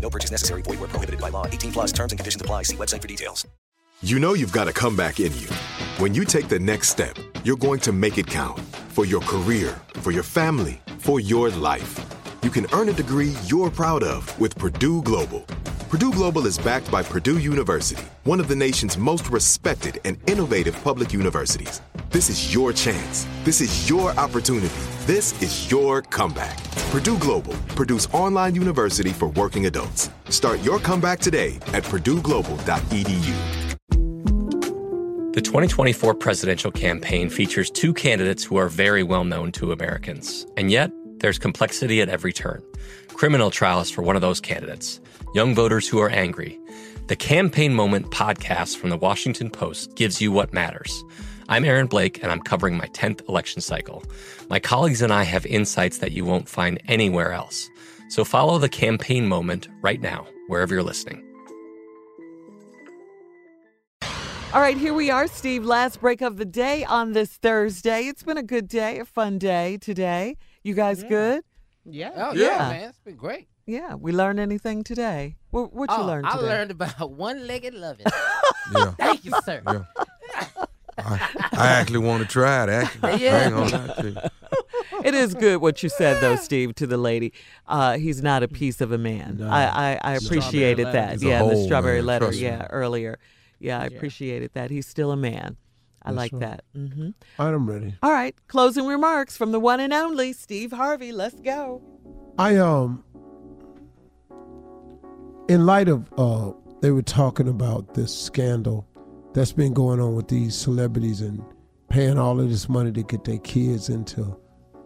No purchase necessary. Void where prohibited by law. 18 plus terms and conditions apply. See website for details. You know you've got a comeback in you. When you take the next step, you're going to make it count for your career, for your family, for your life. You can earn a degree you're proud of with Purdue Global. Purdue Global is backed by Purdue University, one of the nation's most respected and innovative public universities. This is your chance. This is your opportunity. This is your comeback. Purdue Global, Purdue's online university for working adults. Start your comeback today at purdueglobal.edu. The 2024 presidential campaign features two candidates who are very well known to Americans. And yet, there's complexity at every turn. Criminal trials for one of those candidates, young voters who are angry. The Campaign Moment podcast from the Washington Post gives you what matters. I'm Aaron Blake, and I'm covering my 10th election cycle. My colleagues and I have insights that you won't find anywhere else. So follow the Campaign Moment right now, wherever you're listening. All right, here we are, Steve. Last break of the day on this Thursday. It's been a good day, a fun day today. You guys good? Yeah. Oh, yeah, man. It's been great. Yeah. We learned anything today? What, what you oh, learned I today? learned about one-legged loving. Yeah. Thank you, sir. Yeah. I, I actually want to try it. Actually, Yeah. ain't gonna lie to you. it is good what you said though, Steve, to the lady. Uh, he's not a piece of a man. No. I, I, I appreciated that. He's a Yeah, the strawberry man, letter. trust me. Yeah, earlier. Yeah, I appreciated that. He's still a man. I That's like right. that. hmm All right, I'm ready. All right, closing remarks from the one and only Steve Harvey. Let's go. I um in light of uh they were talking about this scandal that's been going on with these celebrities and paying all of this money to get their kids into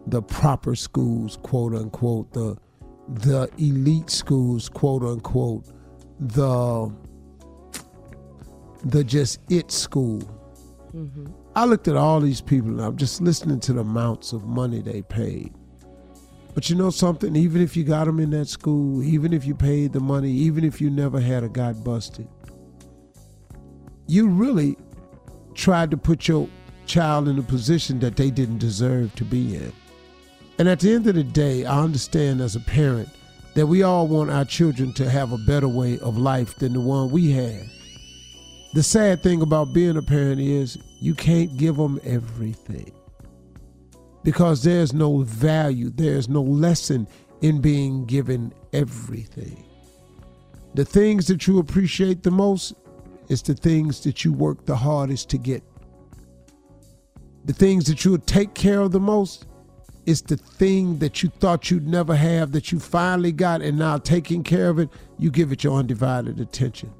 the proper schools, quote unquote, the the elite schools, quote unquote, the the just it school. Mm-hmm. I looked at all these people and I'm just listening to the amounts of money they paid. But you know something? Even if you got them in that school, even if you paid the money, even if you never had a got busted, you really tried to put your child in a position that they didn't deserve to be in. And at the end of the day, I understand as a parent that we all want our children to have a better way of life than the one we had. The sad thing about being a parent is you can't give them everything because there's no value, there's no lesson in being given everything. The things that you appreciate the most is the things that you work the hardest to get. The things that you would take care of the most is the thing that you thought you'd never have that you finally got and now taking care of it, you give it your undivided attention.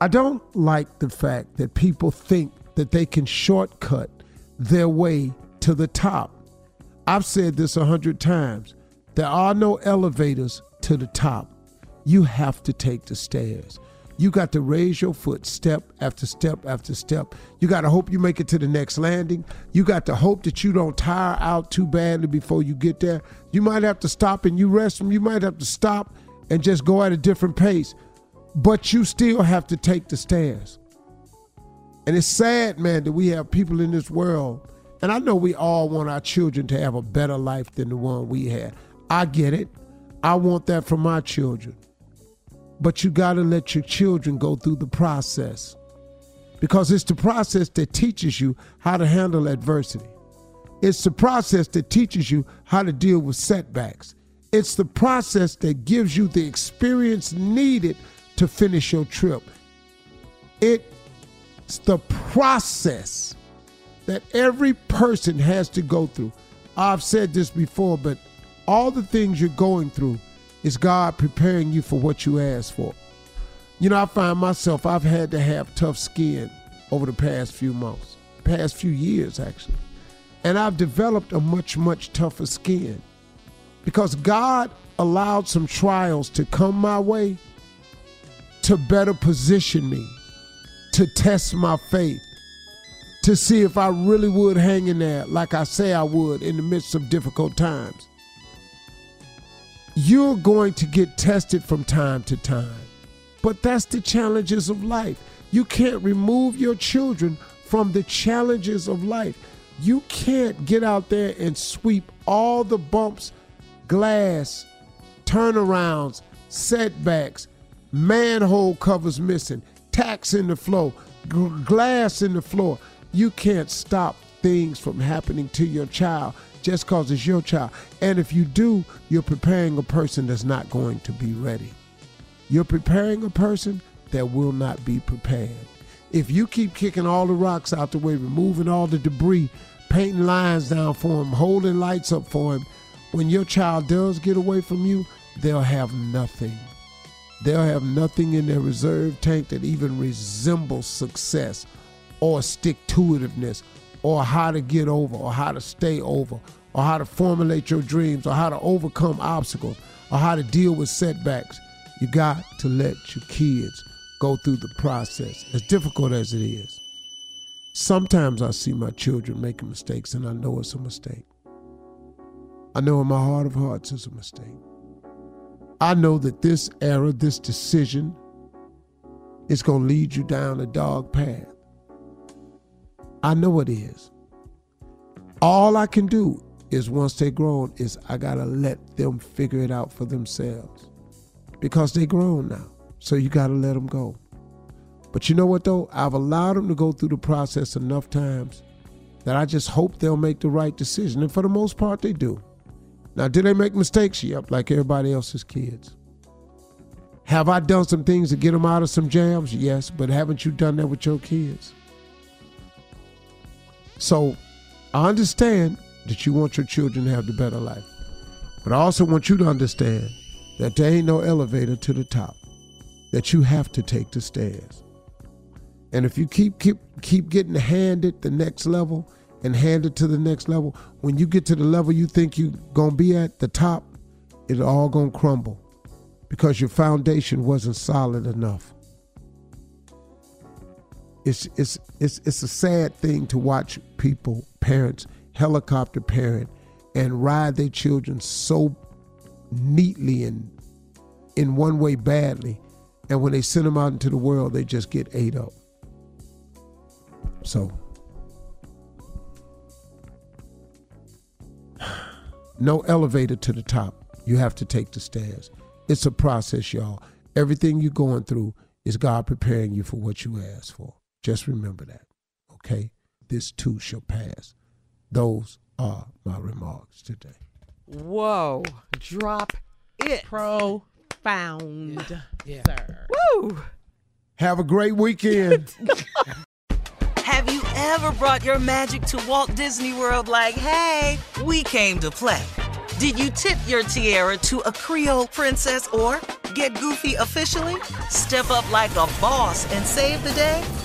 I don't like the fact that people think that they can shortcut their way to the top. I've said this a hundred times. There are no elevators to the top. You have to take the stairs. You got to raise your foot step after step after step. You got to hope you make it to the next landing. You got to hope that you don't tire out too badly before you get there. You might have to stop and you rest them. You might have to stop and just go at a different pace. But you still have to take the stairs. And it's sad, man, that we have people in this world. And I know we all want our children to have a better life than the one we had. I get it. I want that for my children. But you got to let your children go through the process because it's the process that teaches you how to handle adversity. It's the process that teaches you how to deal with setbacks. It's the process that gives you the experience needed to finish your trip. It's the process that every person has to go through. I've said this before, but all the things you're going through is God preparing you for what you asked for. You know, I find myself, I've had to have tough skin over the past few months, past few years actually. And I've developed a much, much tougher skin because God allowed some trials to come my way to better position me, to test my faith, to see if I really would hang in there like I say I would in the midst of difficult times you're going to get tested from time to time. But that's the challenges of life. You can't remove your children from the challenges of life. You can't get out there and sweep all the bumps, glass, turnarounds, setbacks, manhole covers missing, tacks in the floor, g- glass in the floor. You can't stop things from happening to your child just because it's your child. And if you do, you're preparing a person that's not going to be ready. You're preparing a person that will not be prepared. If you keep kicking all the rocks out the way, removing all the debris, painting lines down for him, holding lights up for him, when your child does get away from you, they'll have nothing. They'll have nothing in their reserve tank that even resembles success or stick to itiveness or how to get over or how to stay over or how to formulate your dreams or how to overcome obstacles or how to deal with setbacks. You got to let your kids go through the process, as difficult as it is. Sometimes I see my children making mistakes and I know it's a mistake. I know in my heart of hearts it's a mistake. I know that this error, this decision, is going to lead you down a dog path. I know it is. All I can do is once they're grown is I gotta let them figure it out for themselves. Because they're grown now. So you gotta let them go. But you know what though? I've allowed them to go through the process enough times that I just hope they'll make the right decision. And for the most part, they do. Now, do they make mistakes? Yep, like everybody else's kids. Have I done some things to get them out of some jams? Yes, but haven't you done that with your kids? So I understand that you want your children to have the better life. But I also want you to understand that there ain't no elevator to the top. That you have to take the stairs. And if you keep keep keep getting handed the next level and handed to the next level, when you get to the level you think you gonna be at the top, it all gonna crumble because your foundation wasn't solid enough. It's it's it's it's a sad thing to watch people, parents, helicopter parent, and ride their children so neatly and in one way badly, and when they send them out into the world, they just get ate up. So, no elevator to the top. You have to take the stairs. It's a process, y'all. Everything you're going through is God preparing you for what you asked for. Just remember that, okay? This too shall pass. Those are my remarks today. Whoa. Drop it. Profound, Yeah. sir. Woo. Have a great weekend. Have you ever brought your magic to Walt Disney World like, hey, we came to play? Did you tip your tiara to a Creole princess or get goofy officially? Step up like a boss and save the day?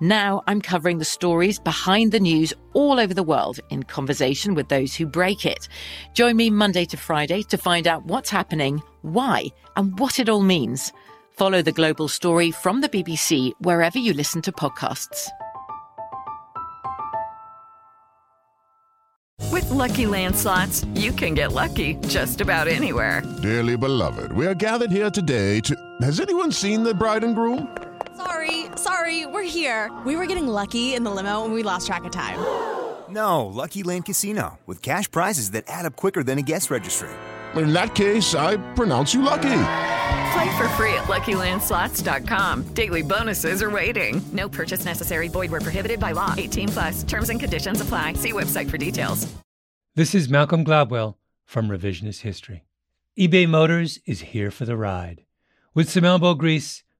Now I'm covering the stories behind the news all over the world in conversation with those who break it. Join me Monday to Friday to find out what's happening, why, and what it all means. Follow the global story from the BBC wherever you listen to podcasts. With Lucky Land slots, you can get lucky just about anywhere. Dearly beloved, we are gathered here today to. Has anyone seen the bride and groom? Sorry, sorry, we're here. We were getting lucky in the limo and we lost track of time. No, Lucky Land Casino, with cash prizes that add up quicker than a guest registry. In that case, I pronounce you lucky. Play for free at LuckyLandSlots.com. Daily bonuses are waiting. No purchase necessary. Void where prohibited by law. 18 plus. Terms and conditions apply. See website for details. This is Malcolm Gladwell from Revisionist History. eBay Motors is here for the ride. With some elbow grease,